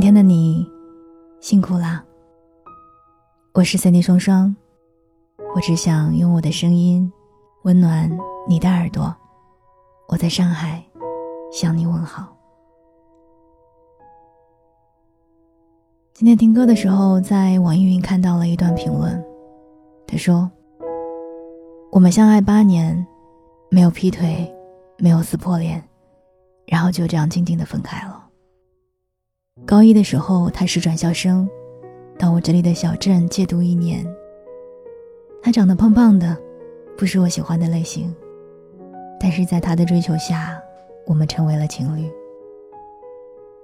今天的你辛苦啦！我是三 D 双双，我只想用我的声音温暖你的耳朵。我在上海向你问好。今天听歌的时候，在网易云看到了一段评论，他说：“我们相爱八年，没有劈腿，没有撕破脸，然后就这样静静的分开了。”高一的时候，他是转校生，到我这里的小镇借读一年。他长得胖胖的，不是我喜欢的类型。但是在他的追求下，我们成为了情侣。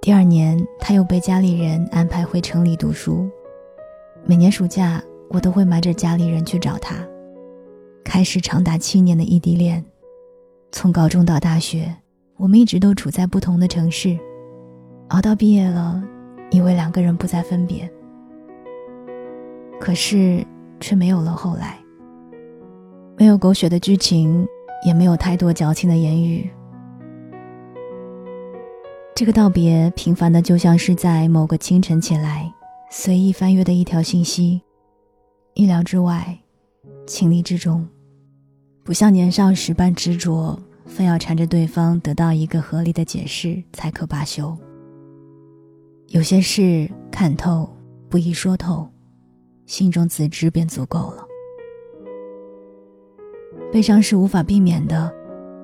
第二年，他又被家里人安排回城里读书。每年暑假，我都会瞒着家里人去找他，开始长达七年的异地恋。从高中到大学，我们一直都处在不同的城市。熬到毕业了，以为两个人不再分别，可是却没有了后来。没有狗血的剧情，也没有太多矫情的言语。这个道别，平凡的就像是在某个清晨起来，随意翻阅的一条信息，意料之外，情理之中，不像年少时般执着，非要缠着对方得到一个合理的解释才可罢休。有些事看透不易说透，心中自知便足够了。悲伤是无法避免的，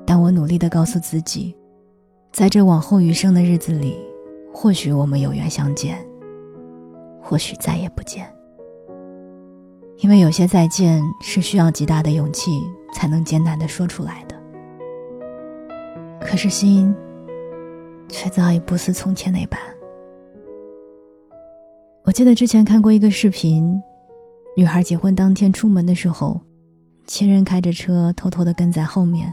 但我努力的告诉自己，在这往后余生的日子里，或许我们有缘相见，或许再也不见。因为有些再见是需要极大的勇气才能艰难的说出来的。可是心，却早已不似从前那般。我记得之前看过一个视频，女孩结婚当天出门的时候，前任开着车偷偷的跟在后面。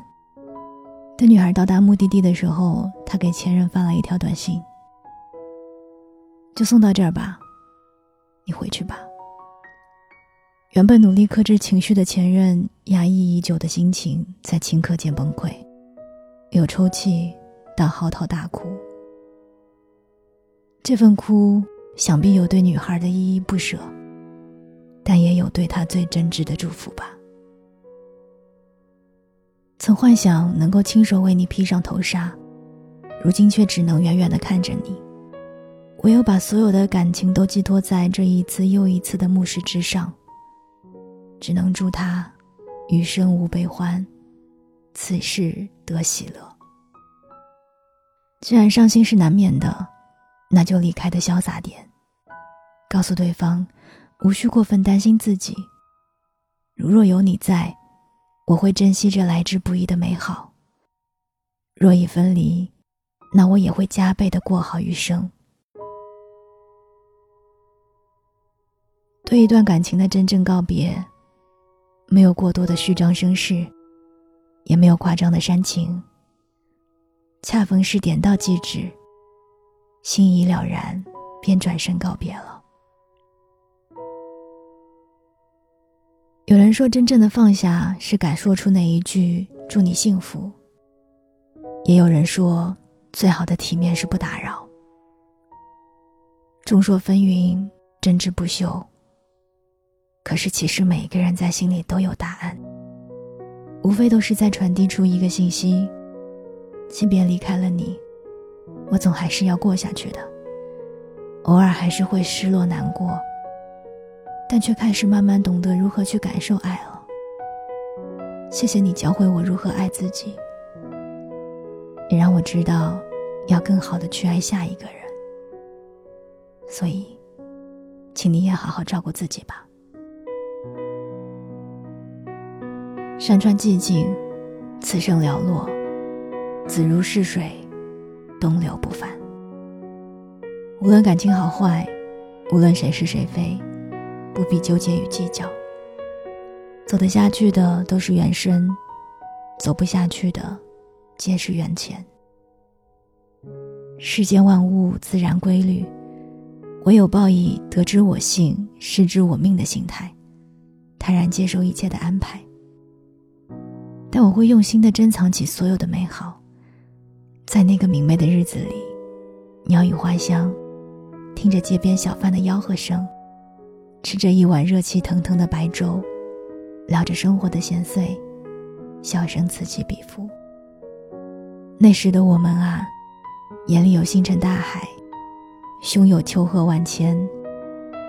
等女孩到达目的地的时候，他给前任发了一条短信：“就送到这儿吧，你回去吧。”原本努力克制情绪的前任，压抑已久的心情在顷刻间崩溃，由抽泣到嚎啕大哭。这份哭。想必有对女孩的依依不舍，但也有对她最真挚的祝福吧。曾幻想能够亲手为你披上头纱，如今却只能远远的看着你。唯有把所有的感情都寄托在这一次又一次的目视之上，只能祝他余生无悲欢，此事得喜乐。既然伤心是难免的，那就离开的潇洒点。告诉对方，无需过分担心自己。如若有你在，我会珍惜这来之不易的美好。若已分离，那我也会加倍的过好余生。对一段感情的真正告别，没有过多的虚张声势，也没有夸张的煽情。恰逢是点到即止，心已了然，便转身告别了。有人说，真正的放下是敢说出那一句“祝你幸福”。也有人说，最好的体面是不打扰。众说纷纭，争执不休。可是，其实每一个人在心里都有答案，无非都是在传递出一个信息：即便离开了你，我总还是要过下去的。偶尔还是会失落难过。但却开始慢慢懂得如何去感受爱了。谢谢你教会我如何爱自己，也让我知道要更好的去爱下一个人。所以，请你也好好照顾自己吧。山川寂静，此生寥落，子如逝水，东流不返。无论感情好坏，无论谁是谁非。不必纠结与计较。走得下去的都是缘深，走不下去的皆是缘浅。世间万物自然规律，唯有抱以得之我幸，失之我命的心态，坦然接受一切的安排。但我会用心的珍藏起所有的美好，在那个明媚的日子里，鸟语花香，听着街边小贩的吆喝声，吃着一碗热气腾腾的白粥，聊着生活的闲碎，笑声此起彼伏。那时的我们啊，眼里有星辰大海，胸有丘壑万千，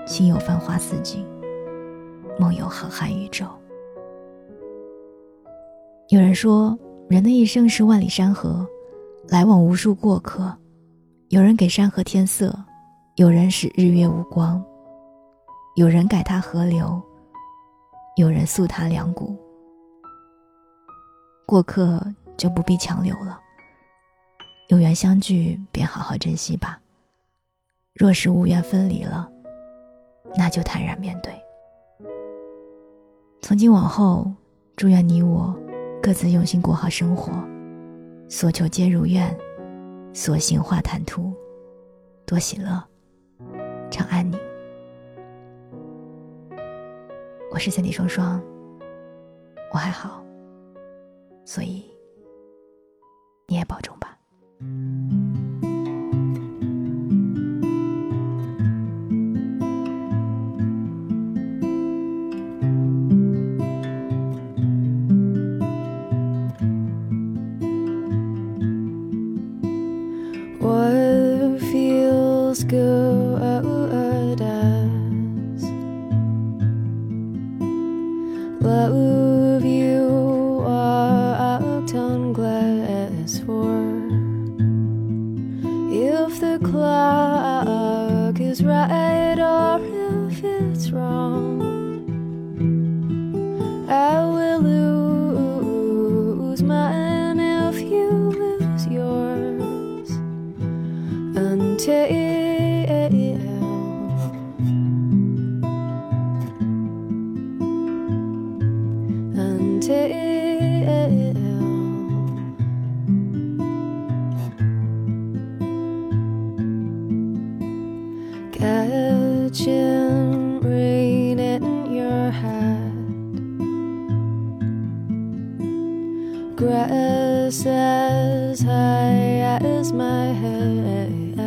心有繁花似锦，梦有浩瀚宇宙。有人说，人的一生是万里山河，来往无数过客。有人给山河添色，有人使日月无光，有人改他河流，有人诉他梁谷。过客就不必强留了，有缘相聚便好好珍惜吧。若是无缘分离了，那就坦然面对。从今往后，祝愿你我。各自用心过好生活，所求皆如愿，所行化坦途，多喜乐，常安宁。我是三弟双双，我还好，所以你也保重吧。love my head,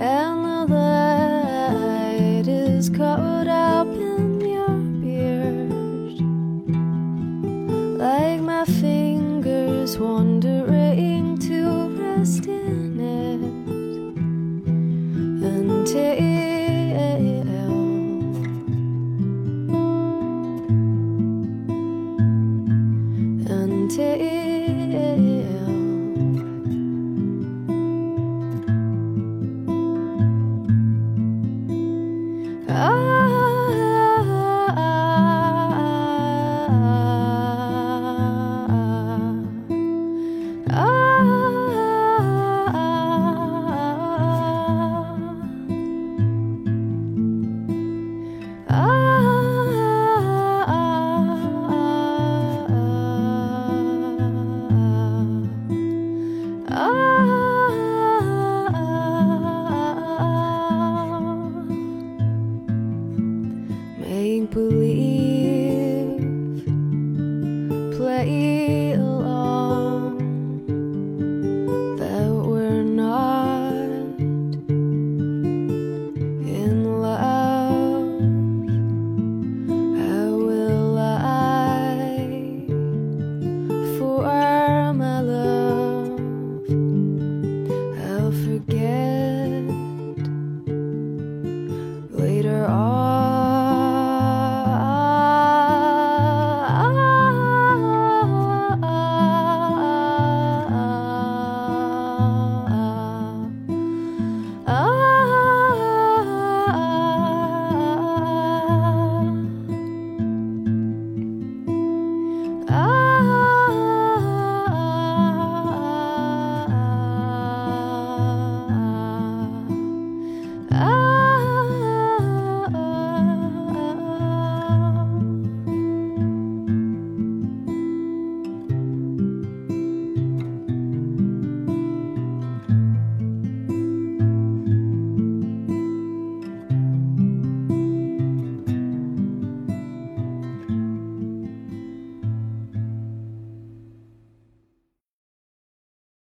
and the light is caught up in your beard, like my fingers wandering to rest in it. Until